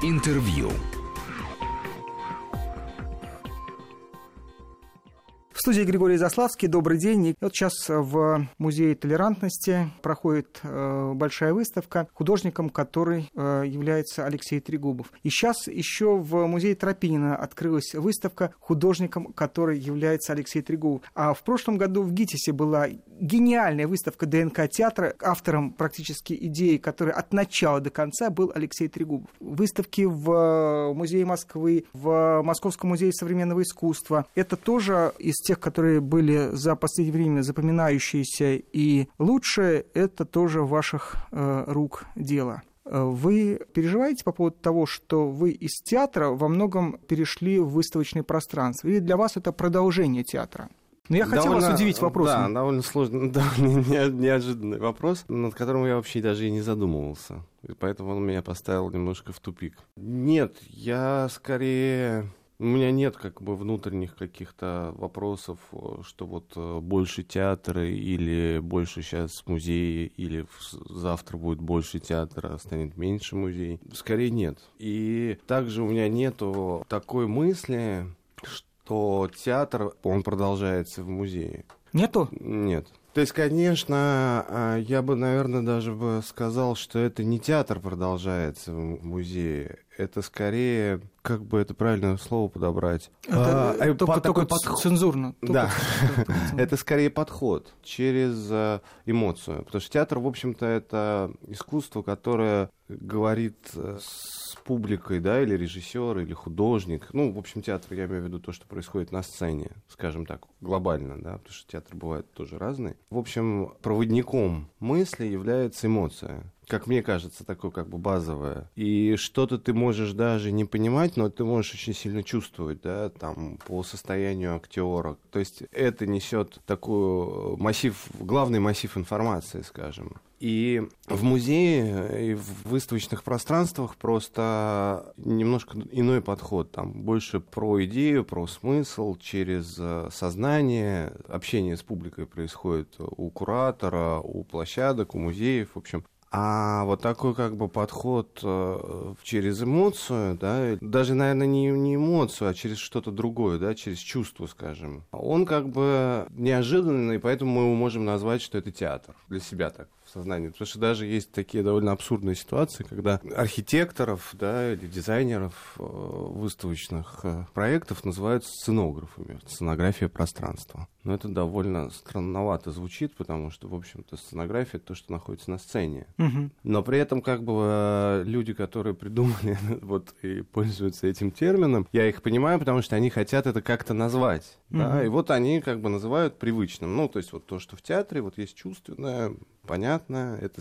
Интервью. В студии Григорий Заславский. Добрый день. И вот сейчас в Музее толерантности проходит э, большая выставка художником, который э, является Алексей Трегубов. И сейчас еще в Музее Тропинина открылась выставка художником, который является Алексей Трегубов. А в прошлом году в ГИТИСе была гениальная выставка ДНК театра, автором практически идеи, которая от начала до конца был Алексей Трегубов. Выставки в Музее Москвы, в Московском музее современного искусства. Это тоже из тех, которые были за последнее время запоминающиеся и лучшие, это тоже ваших э, рук дело. Э, вы переживаете по поводу того, что вы из театра во многом перешли в выставочное пространство? Или для вас это продолжение театра? Но я хотел довольно, вас удивить вопросом. Да, довольно сложный, довольно неожиданный вопрос, над которым я вообще даже и не задумывался. И поэтому он меня поставил немножко в тупик. Нет, я скорее у меня нет как бы внутренних каких-то вопросов, что вот э, больше театра или больше сейчас музеи, или завтра будет больше театра, а станет меньше музей. Скорее нет. И также у меня нету такой мысли, что театр, он продолжается в музее. Нету? Нет. То есть, конечно, а, я бы, наверное, даже бы сказал, что это не театр продолжается в музее. Это скорее, как бы это правильное слово подобрать. Это а, только, по, только подход. цензурно. Только да, это скорее подход через а, эмоцию. Потому что театр, в общем-то, это искусство, которое говорит э, с публикой, да, или режиссер, или художник. Ну, в общем, театр, я имею в виду то, что происходит на сцене, скажем так, глобально, да, потому что театр бывает тоже разный. В общем, проводником мысли является эмоция как мне кажется, такое как бы базовое. И что-то ты можешь даже не понимать, но ты можешь очень сильно чувствовать, да, там, по состоянию актера. То есть это несет такой массив, главный массив информации, скажем. И в музее и в выставочных пространствах просто немножко иной подход. Там больше про идею, про смысл, через э, сознание. Общение с публикой происходит у куратора, у площадок, у музеев. В общем, а вот такой как бы подход э, через эмоцию, да, даже, наверное, не, не эмоцию, а через что-то другое, да, через чувство, скажем, он как бы неожиданный, поэтому мы его можем назвать, что это театр. Для себя так в сознании. Потому что даже есть такие довольно абсурдные ситуации, когда архитекторов да, или дизайнеров э, выставочных э, проектов называют сценографами, сценография пространства. Но это довольно странновато звучит, потому что, в общем-то, сценография — это то, что находится на сцене. Угу. Но при этом как бы э, люди, которые придумали вот и пользуются этим термином, я их понимаю, потому что они хотят это как-то назвать. Угу. Да? И вот они как бы называют привычным. Ну, то есть вот то, что в театре вот есть чувственное, понятно, это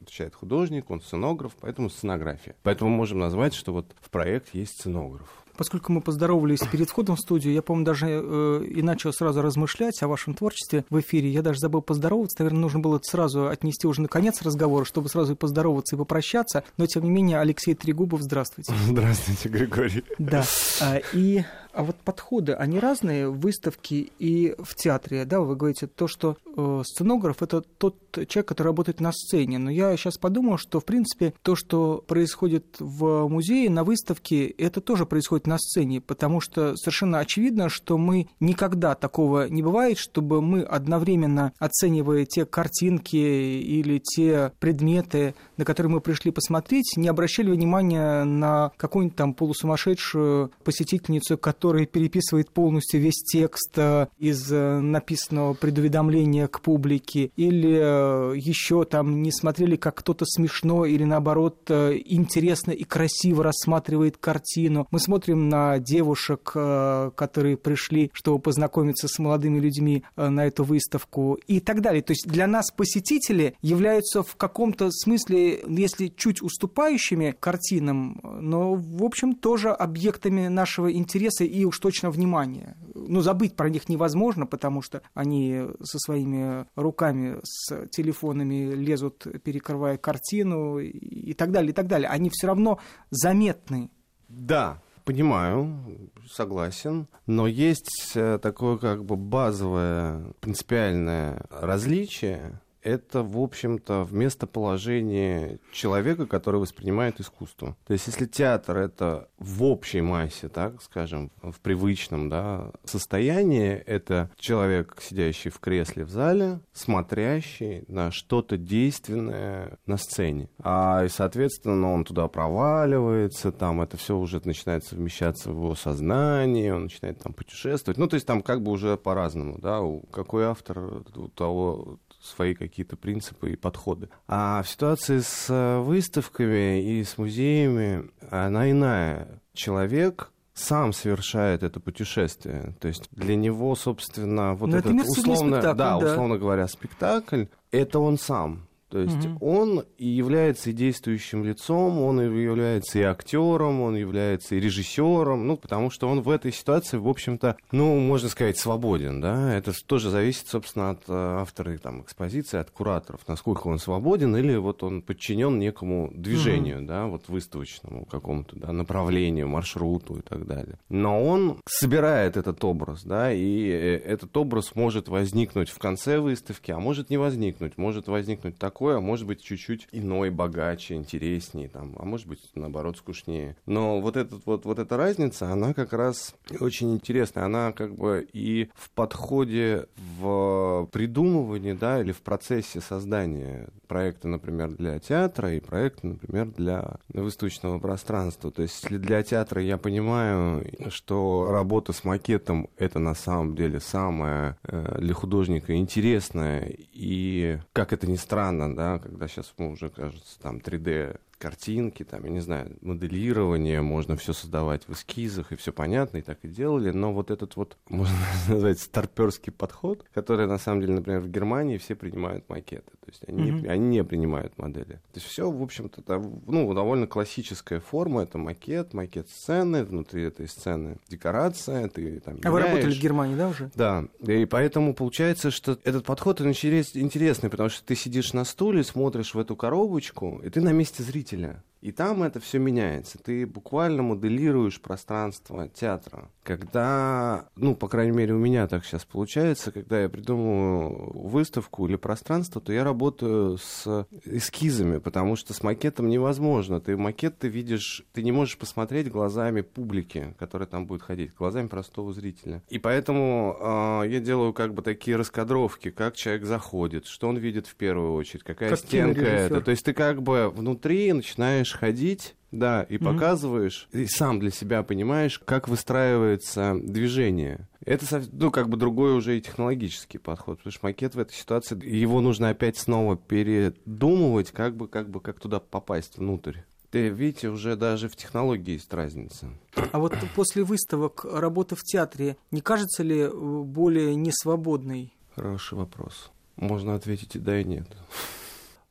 отвечает художник, он сценограф, поэтому сценография. Поэтому можем назвать, что вот в проект есть сценограф. Поскольку мы поздоровались перед входом в студию, я, по-моему, даже э, и начал сразу размышлять о вашем творчестве в эфире. Я даже забыл поздороваться. Наверное, нужно было сразу отнести уже на конец разговора, чтобы сразу и поздороваться, и попрощаться. Но, тем не менее, Алексей Трегубов, здравствуйте. Здравствуйте, Григорий. Да. А, и а вот подходы, они разные в выставке и в театре, да, вы говорите, то, что э, сценограф – это тот человек, который работает на сцене, но я сейчас подумал, что, в принципе, то, что происходит в музее, на выставке, это тоже происходит на сцене, потому что совершенно очевидно, что мы никогда такого не бывает, чтобы мы одновременно, оценивая те картинки или те предметы, на которые мы пришли посмотреть, не обращали внимания на какую-нибудь там полусумасшедшую посетительницу, которая который переписывает полностью весь текст э, из э, написанного предуведомления к публике, или э, еще там не смотрели, как кто-то смешно или наоборот интересно и красиво рассматривает картину. Мы смотрим на девушек, которые пришли, чтобы познакомиться с молодыми людьми на эту выставку и так далее. То есть для нас посетители являются в каком-то смысле, если чуть уступающими картинам, но, в общем, тоже объектами нашего интереса и уж точно внимание. Ну, забыть про них невозможно, потому что они со своими руками, с телефонами лезут, перекрывая картину и так далее, и так далее. Они все равно заметны. Да, Понимаю, согласен, но есть э, такое как бы базовое принципиальное различие это, в общем-то, в местоположение человека, который воспринимает искусство. То есть, если театр — это в общей массе, так скажем, в привычном да, состоянии, это человек, сидящий в кресле в зале, смотрящий на что-то действенное на сцене. А, и, соответственно, он туда проваливается, там это все уже начинает совмещаться в его сознании, он начинает там путешествовать. Ну, то есть там как бы уже по-разному, да, какой автор у того свои какие-то принципы и подходы. А в ситуации с э, выставками и с музеями она иная. Человек сам совершает это путешествие. То есть для него, собственно, вот Но этот это условно, да, да, условно говоря, спектакль, это он сам. То есть угу. он и является и действующим лицом, он и является и актером, он является и режиссером, ну, потому что он в этой ситуации, в общем-то, ну, можно сказать, свободен, да, это тоже зависит, собственно, от э, автора там, экспозиции, от кураторов, насколько он свободен, или вот он подчинен некому движению, угу. да, вот выставочному какому-то, да, направлению, маршруту и так далее. Но он собирает этот образ, да, и э, этот образ может возникнуть в конце выставки, а может не возникнуть, может возникнуть так такое, а может быть чуть-чуть иной, богаче, интереснее, там, а может быть, наоборот, скучнее. Но вот, этот, вот, вот эта разница, она как раз очень интересная. Она как бы и в подходе, в придумывании, да, или в процессе создания проекта, например, для театра и проекта, например, для выставочного пространства. То есть, если для театра я понимаю, что работа с макетом это на самом деле самое э, для художника интересное, и, как это ни странно, да, когда сейчас мы уже, кажется, там 3D картинки, там, я не знаю, моделирование, можно все создавать в эскизах, и все понятно, и так и делали, но вот этот вот, можно назвать, старперский подход, который, на самом деле, например, в Германии все принимают макеты, то есть они, mm-hmm. они не принимают модели. То есть все, в общем-то, ну, довольно классическая форма, это макет, макет сцены, внутри этой сцены декорация, ты там А вы работали в Германии, да, уже? Да, и поэтому получается, что этот подход, он интересный, потому что ты сидишь на стуле, смотришь в эту коробочку, и ты на месте зрителя зрителя. И там это все меняется. Ты буквально моделируешь пространство театра. Когда, ну, по крайней мере, у меня так сейчас получается, когда я придумываю выставку или пространство, то я работаю с эскизами, потому что с макетом невозможно. Ты макет ты видишь, ты не можешь посмотреть глазами публики, которая там будет ходить, глазами простого зрителя. И поэтому э, я делаю как бы такие раскадровки, как человек заходит, что он видит в первую очередь, какая как стенка это. То есть ты как бы внутри начинаешь ходить да, и mm-hmm. показываешь, и сам для себя понимаешь, как выстраивается движение. Это, ну, как бы другой уже и технологический подход, потому что макет в этой ситуации, его нужно опять снова передумывать, как бы, как бы, как туда попасть внутрь. Ты видите, уже даже в технологии есть разница. А вот после выставок работы в театре не кажется ли э, более несвободной? Хороший вопрос. Можно ответить и да, и нет.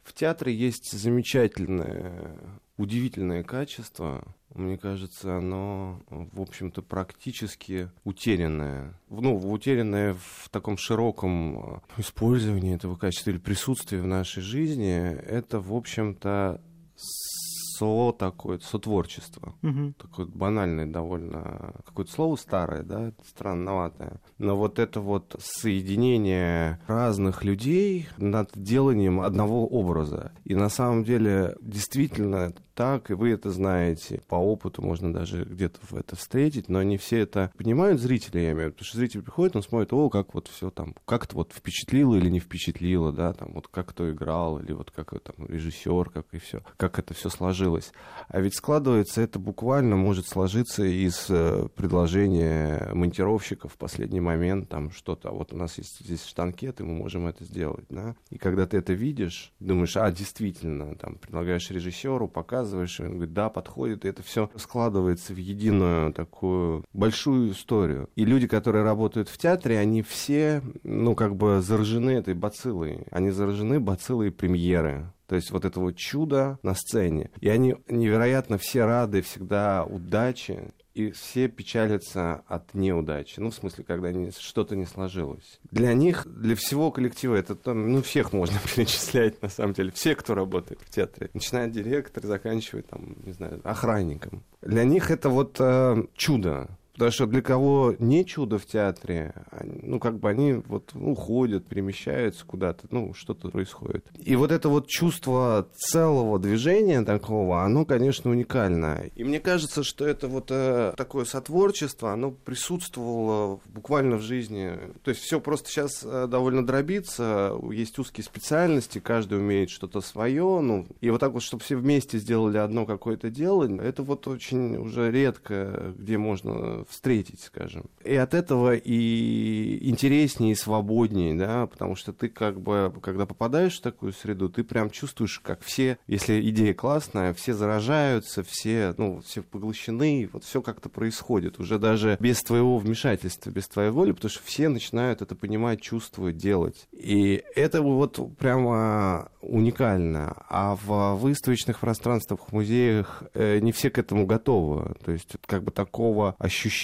В театре есть замечательное удивительное качество. Мне кажется, оно, в общем-то, практически утерянное. Ну, утерянное в таком широком э, использовании этого качества или присутствии в нашей жизни. Это, в общем-то, со такое, сотворчество. Угу. Такое банальное довольно, какое-то слово старое, да, странноватое. Но вот это вот соединение разных людей над деланием одного образа. И на самом деле действительно так, и вы это знаете. По опыту можно даже где-то это встретить, но не все это понимают, зрители, я имею в виду. Потому что зритель приходит, он смотрит, о, как вот все там, как это вот впечатлило или не впечатлило, да, там вот как кто играл, или вот как там режиссер, как и все, как это все сложилось. А ведь складывается это буквально может сложиться из э, предложения монтировщика в последний момент, там что-то, а вот у нас есть здесь штанкет, и мы можем это сделать, да. И когда ты это видишь, думаешь, а, действительно, там, предлагаешь режиссеру, показываешь, рассказываешь, он говорит, да, подходит, и это все складывается в единую такую большую историю. И люди, которые работают в театре, они все, ну, как бы заражены этой бациллой. Они заражены бациллой премьеры. То есть вот это вот чудо на сцене. И они невероятно все рады всегда удачи и все печалятся от неудачи. Ну, в смысле, когда что-то не сложилось. Для них, для всего коллектива, это там, ну, всех можно перечислять, на самом деле. Все, кто работает в театре. Начиная директор, заканчивая, там, не знаю, охранником. Для них это вот э, чудо. Потому что для кого не чудо в театре, ну, как бы они вот уходят, перемещаются куда-то, ну, что-то происходит. И вот это вот чувство целого движения такого, оно, конечно, уникально. И мне кажется, что это вот э, такое сотворчество, оно присутствовало буквально в жизни. То есть все просто сейчас э, довольно дробится, есть узкие специальности, каждый умеет что-то свое, ну, и вот так вот, чтобы все вместе сделали одно какое-то дело, это вот очень уже редко, где можно встретить, скажем. И от этого и интереснее, и свободнее, да, потому что ты как бы, когда попадаешь в такую среду, ты прям чувствуешь, как все, если идея классная, все заражаются, все, ну, все поглощены, вот все как-то происходит, уже даже без твоего вмешательства, без твоей воли, потому что все начинают это понимать, чувствовать, делать. И это вот прямо уникально. А в выставочных пространствах, в музеях э, не все к этому готовы. То есть как бы такого ощущения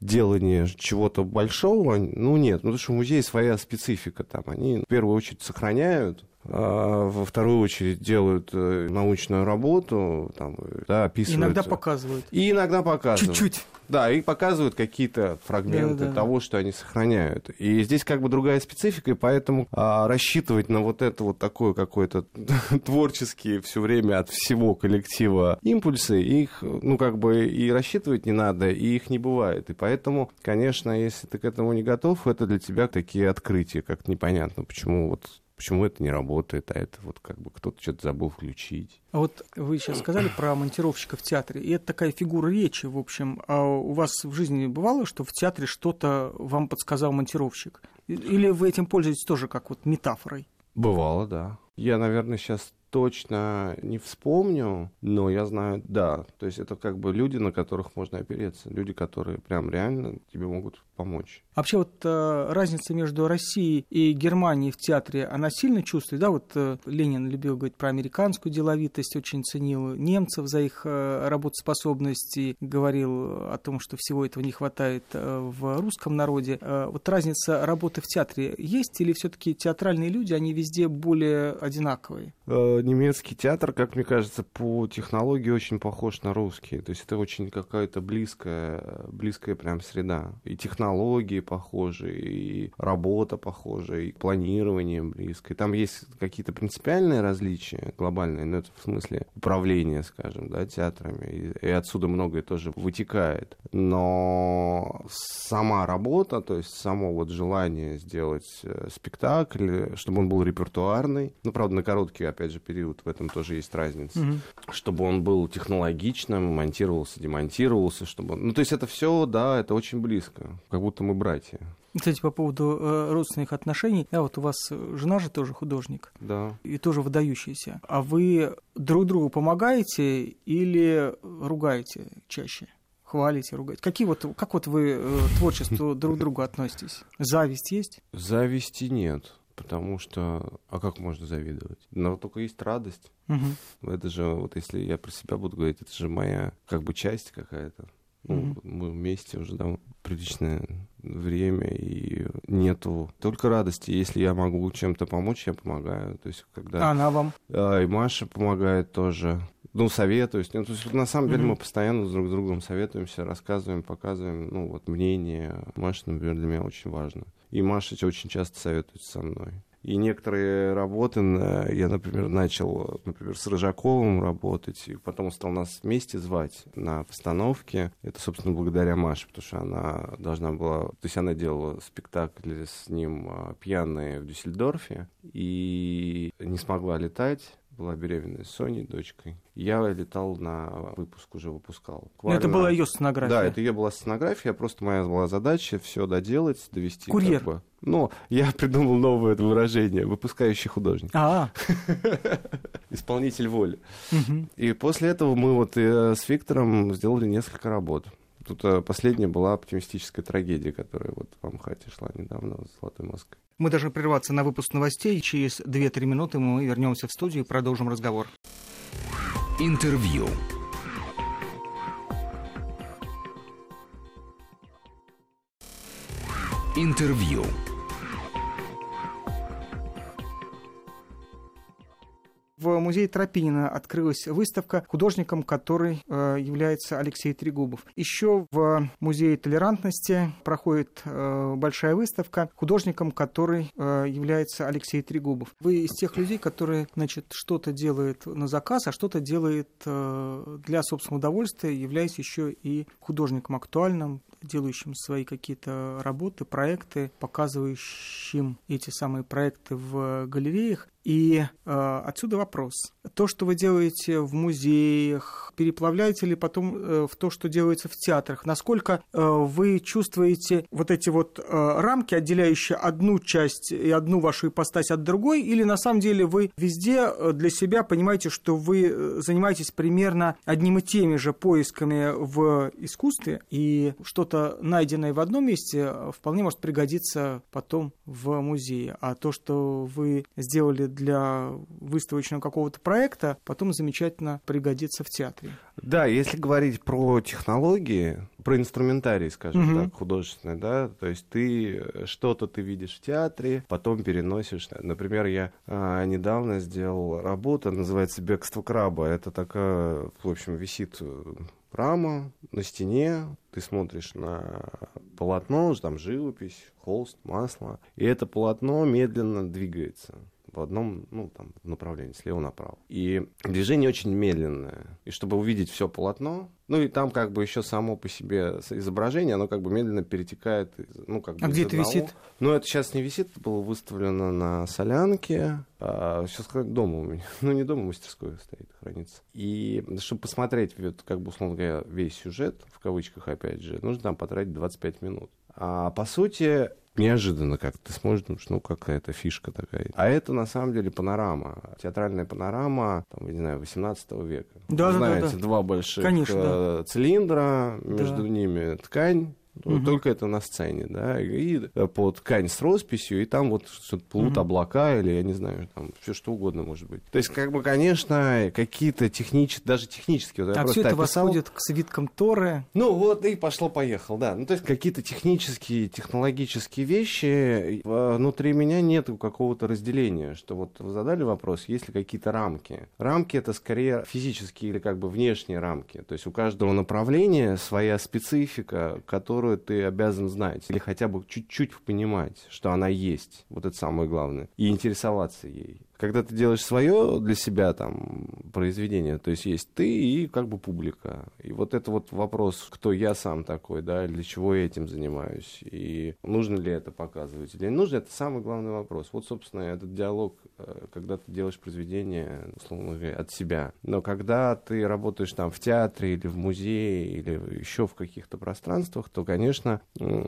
делания чего-то большого, ну нет. Ну, потому что в своя специфика там. Они в первую очередь сохраняют во вторую очередь делают э, научную работу, там, да, описывают. Иногда показывают. И иногда показывают. Чуть-чуть. Да, и показывают какие-то фрагменты да, да, того, что они сохраняют. И здесь как бы другая специфика, и поэтому а, рассчитывать на вот это вот такое какое-то творческие все время от всего коллектива импульсы, их, ну, как бы и рассчитывать не надо, и их не бывает. И поэтому, конечно, если ты к этому не готов, это для тебя такие открытия, как непонятно, почему вот Почему это не работает, а это вот как бы кто-то что-то забыл включить. А вот вы сейчас сказали про монтировщика в театре, и это такая фигура речи, в общем. А у вас в жизни бывало, что в театре что-то вам подсказал монтировщик? Или вы этим пользуетесь тоже как вот метафорой? Бывало, да. Я, наверное, сейчас точно не вспомню, но я знаю, да. То есть это как бы люди, на которых можно опереться. Люди, которые прям реально тебе могут помочь. Вообще вот э, разница между Россией и Германией в театре, она сильно чувствует, да? Вот э, Ленин любил говорить про американскую деловитость, очень ценил немцев за их э, работоспособность и говорил о том, что всего этого не хватает э, в русском народе. Э, вот разница работы в театре есть или все-таки театральные люди, они везде более одинаковые? Э, немецкий театр, как мне кажется, по технологии очень похож на русский. То есть это очень какая-то близкая, близкая прям среда. И технологии похожи, и работа похожа, и планирование близкое. Там есть какие-то принципиальные различия глобальные, но это в смысле управления, скажем, да, театрами. И, и отсюда многое тоже вытекает. Но сама работа, то есть само вот желание сделать э, спектакль, чтобы он был репертуарный, ну, правда, на короткий, опять же, период в этом тоже есть разница. Угу. Чтобы он был технологичным, монтировался, демонтировался, чтобы... Ну, то есть это все, да, это очень близко, как будто мы братья. Кстати, по поводу э, родственных отношений, да, вот у вас жена же тоже художник. Да. И тоже выдающаяся. А вы друг другу помогаете или ругаете чаще? хвалите, ругаете. Какие вот, как вот вы э, творчеству друг к другу относитесь? Зависть есть? Зависти нет потому что, а как можно завидовать? Но только есть радость. Угу. Это же, вот если я про себя буду говорить, это же моя как бы часть какая-то. Ну, угу. Мы вместе уже да, приличное время, и нету только радости. Если я могу чем-то помочь, я помогаю. То есть, когда... А она вам? А, и Маша помогает тоже. Ну, советуюсь. Ну, то есть, на самом деле, mm-hmm. мы постоянно друг с другом советуемся, рассказываем, показываем, ну, вот, мнение. Маша, например, для меня очень важно. И Маша очень часто советуется со мной. И некоторые работы я, например, начал, например, с Рыжаковым работать, и потом стал нас вместе звать на постановке. Это, собственно, благодаря Маше, потому что она должна была... То есть она делала спектакль с ним а, «Пьяные» в Дюссельдорфе, и не смогла летать, была беременная с Соней, дочкой. Я летал на выпуск, уже выпускал. Буквально... Это была ее сценография? Да, это ее была сценография, просто моя была задача все доделать, довести. Курьер? Как бы... Ну, я придумал новое это выражение, выпускающий художник. А, Исполнитель воли. И после этого мы вот э, с Виктором сделали несколько работ. Тут э, последняя была оптимистическая трагедия, которая вот в Амхате шла недавно с Золотой Москвой. Мы должны прерваться на выпуск новостей. Через 2-3 минуты мы вернемся в студию и продолжим разговор. Интервью. Интервью. В музее Тропинина открылась выставка художником, который э, является Алексей Трегубов. Еще в музее толерантности проходит э, большая выставка художником, который э, является Алексей Трегубов. Вы из тех людей, которые, значит, что-то делают на заказ, а что-то делает для собственного удовольствия, являясь еще и художником актуальным, делающим свои какие-то работы, проекты, показывающим эти самые проекты в галереях. И э, отсюда вопрос. То, что вы делаете в музеях, переплавляете ли потом э, в то, что делается в театрах? Насколько э, вы чувствуете вот эти вот э, рамки, отделяющие одну часть и одну вашу ипостась от другой? Или на самом деле вы везде э, для себя понимаете, что вы э, занимаетесь примерно одним и теми же поисками в искусстве, и что-то найденное в одном месте э, вполне может пригодиться потом в музее. А то, что вы сделали для выставочного какого-то проекта, потом замечательно пригодится в театре. Да, если говорить про технологии, про инструментарий, скажем Мгм. так, художественный, да, то есть ты э, что-то ты видишь в театре, потом переносишь. Например, я а, недавно сделал работу, называется «Бегство краба». Это такая, в общем, висит рама на стене, ты смотришь на полотно, там живопись, холст, масло, и это полотно медленно двигается в одном, ну, там, направлении, слева направо. И движение очень медленное. И чтобы увидеть все полотно, ну, и там как бы еще само по себе изображение, оно как бы медленно перетекает, ну, как бы А где это одного. висит? Ну, это сейчас не висит, это было выставлено на Солянке. сейчас сказать, дома у меня. Ну, не дома, мастерской стоит, хранится. И чтобы посмотреть, вот, как бы, условно говоря, весь сюжет, в кавычках, опять же, нужно там потратить 25 минут. А по сути, неожиданно как ты смотришь, думаешь, ну какая-то фишка такая. А это на самом деле панорама, театральная панорама, там, я не знаю, 18 века. Да, Вы да, да, знаете, да. два больших Конечно, э, цилиндра, между Да. ними ткань, Мгм. Только это на сцене, да, и э, под ткань с росписью, и там вот плывут Мгм. облака, или я не знаю, там все что угодно может быть. То есть, как бы, конечно, какие-то технические, даже технические, вот А все это описал. восходит к свиткам Торы. Ну вот и пошло-поехал, да. Ну то есть какие-то технические, технологические вещи, э, внутри меня нет какого-то разделения, что вот вы задали вопрос, есть ли какие-то рамки. Рамки это скорее физические или как бы внешние рамки. То есть у каждого направления своя специфика, которую ты обязан знать или хотя бы чуть-чуть понимать, что она есть. Вот это самое главное. И интересоваться ей когда ты делаешь свое для себя там произведение, то есть есть ты и как бы публика. И вот это вот вопрос, кто я сам такой, да, для чего я этим занимаюсь, и нужно ли это показывать или не нужно, это самый главный вопрос. Вот, собственно, этот диалог, э, когда ты делаешь произведение, условно говоря, от себя. Но когда ты работаешь там в театре или в музее или еще в каких-то пространствах, то, конечно,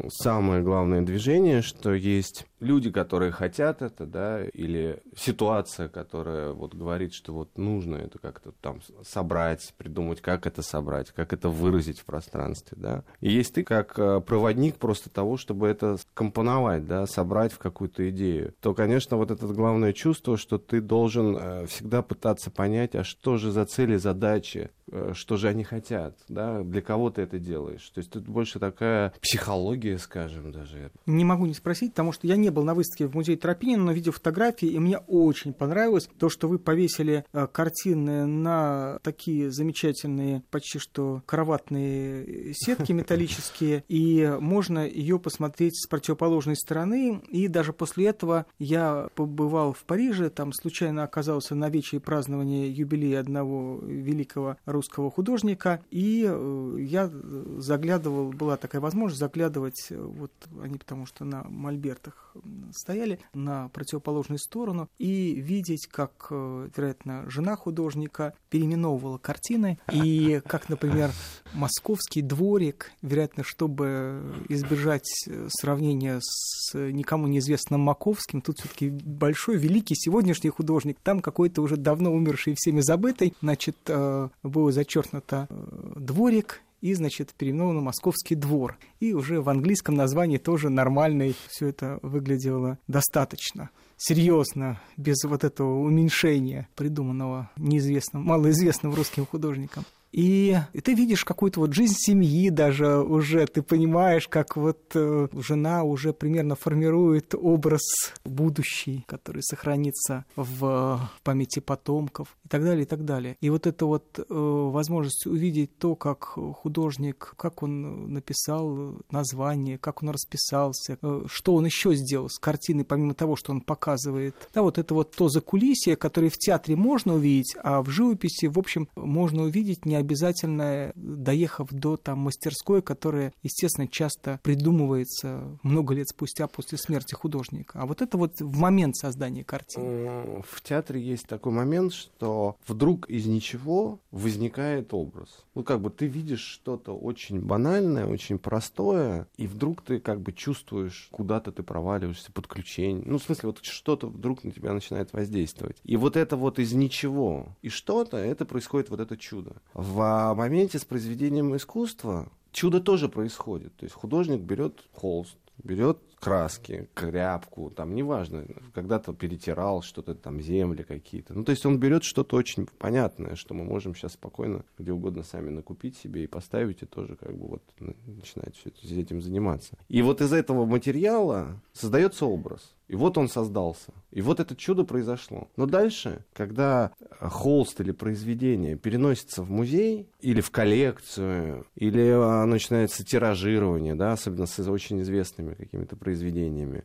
самое главное движение, что есть люди, которые хотят это, да, или ситуация, которая вот говорит, что вот нужно это как-то там собрать, придумать, как это собрать, как это выразить в пространстве, да. И есть ты как э, проводник просто того, чтобы это компоновать, да, собрать в какую-то идею. То, конечно, вот это главное чувство, что ты должен э, всегда пытаться понять, а что же за цели, задачи, что же они хотят, да, для кого ты это делаешь. То есть тут больше такая психология, скажем, даже. Не могу не спросить, потому что я не был на выставке в музее Тропинина, но видел фотографии, и мне очень понравилось то, что вы повесили э, картины на такие замечательные, почти что кроватные сетки металлические, и можно ее посмотреть с противоположной стороны. И даже после этого я побывал в Париже, там случайно оказался на вечере празднования юбилея одного великого русского художника, и э, я заглядывал, была такая возможность заглядывать, э, вот они потому что на мольбертах стояли, на противоположную сторону, и видеть, как, э, вероятно, жена художника переименовывала картины, и как, например, московский дворик, вероятно, чтобы избежать э, сравнения с никому неизвестным Маковским, тут все-таки большой, великий сегодняшний художник, там какой-то уже давно умерший и всеми забытый, значит, э, было зачеркнуто дворик, и, значит, переименовано «Московский двор». И уже в английском названии тоже нормальный все это выглядело достаточно серьезно, без вот этого уменьшения, придуманного неизвестным, малоизвестным русским художником. И, ты видишь какую-то вот жизнь семьи даже уже, ты понимаешь, как вот э, жена уже примерно формирует образ будущий, который сохранится в памяти потомков и так далее, и так далее. И вот эта вот э, возможность увидеть то, как художник, как он написал название, как он расписался, э, что он еще сделал с картиной, помимо того, что он показывает. Да, вот это вот то закулисье, которое в театре можно увидеть, а в живописи, в общем, можно увидеть не обязательно доехав до там мастерской, которая, естественно, часто придумывается много лет спустя после смерти художника. А вот это вот в момент создания картины. В театре есть такой момент, что вдруг из ничего возникает образ. Ну, как бы ты видишь что-то очень банальное, очень простое, и вдруг ты как бы чувствуешь, куда-то ты проваливаешься, подключение. Ну, в смысле, вот что-то вдруг на тебя начинает воздействовать. И вот это вот из ничего и что-то, это происходит вот это чудо. Моменте с произведением искусства чудо тоже происходит. То есть художник берет холст, берет краски, кряпку, там, неважно, когда-то перетирал что-то там, земли какие-то. Ну, то есть он берет что-то очень понятное, что мы можем сейчас спокойно где угодно сами накупить себе и поставить, и тоже как бы вот начинать все этим заниматься. И вот из этого материала создается образ. И вот он создался. И вот это чудо произошло. Но дальше, когда холст или произведение переносится в музей или в коллекцию, или а, начинается тиражирование, да, особенно с очень известными какими-то произведениями,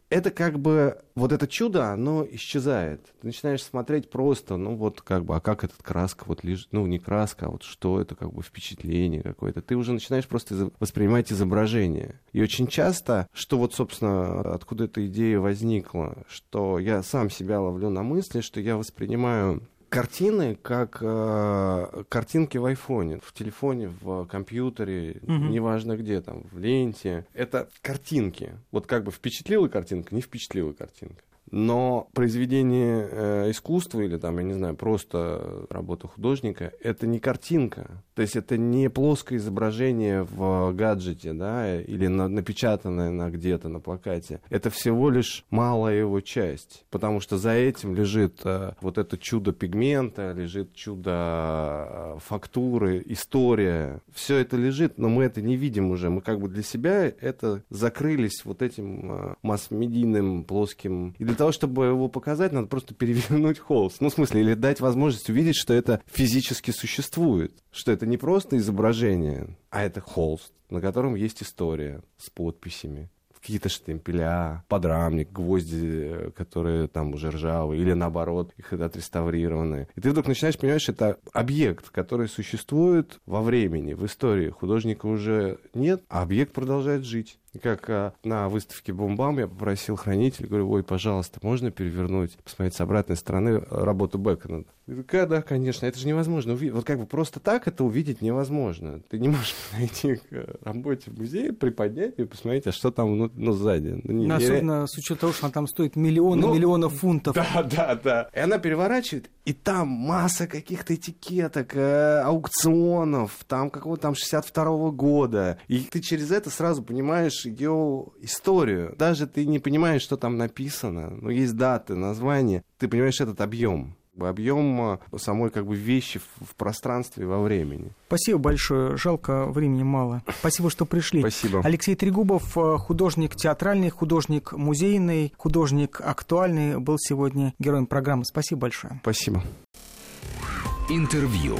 это как бы, вот это чудо, оно исчезает. Ты начинаешь смотреть просто, ну вот как бы, а как этот краска вот лежит, ну не краска, а вот что это как бы впечатление какое-то. Ты уже начинаешь просто воспринимать изображение. И очень часто, что вот, собственно, откуда эта идея возникла, что я сам себя ловлю на мысли, что я воспринимаю картины как э, картинки в айфоне, в телефоне, в компьютере, угу. неважно где там, в ленте. Это картинки. Вот как бы впечатлила картинка, не впечатлила картинка. Но произведение э, искусства или там, я не знаю, просто работа художника, это не картинка. То есть это не плоское изображение в гаджете, да, или на, напечатанное на где-то на плакате. Это всего лишь малая его часть, потому что за этим лежит э, вот это чудо пигмента, лежит чудо э, фактуры, история. Все это лежит, но мы это не видим уже. Мы как бы для себя это закрылись вот этим э, масс-медийным плоским. И для того, чтобы его показать, надо просто перевернуть холст. Ну, в смысле, или дать возможность увидеть, что это физически существует. Что это не просто изображение, а это холст, на котором есть история с подписями какие-то штемпеля, подрамник, гвозди, которые там уже ржавые, или наоборот, их отреставрированы. И ты вдруг начинаешь понимать, что это объект, который существует во времени, в истории. Художника уже нет, а объект продолжает жить. Как а, на выставке Бомбам я попросил хранителя, говорю, ой, пожалуйста, можно перевернуть, посмотреть с обратной стороны работу Бекона? Я да, конечно, это же невозможно. Вот как бы просто так это увидеть невозможно. Ты не можешь найти к работе в музее, приподнять и посмотреть, а что там ну, ну, сзади. Ну, не, Особенно не... с учетом того, что она там стоит миллионы ну, миллионов фунтов. Да, да, да. И она переворачивает, и там масса каких-то этикеток, э, аукционов, там какого-то там 62-го года. И ты через это сразу понимаешь, знаешь ее историю. Даже ты не понимаешь, что там написано, но есть даты, названия. Ты понимаешь этот объем объем а, самой как бы вещи в, пространстве и во времени. Спасибо большое. Жалко, времени мало. Спасибо, что пришли. Спасибо. Алексей Трегубов, а, художник театральный, художник музейный, художник актуальный, был сегодня героем программы. Спасибо большое. Спасибо. Интервью.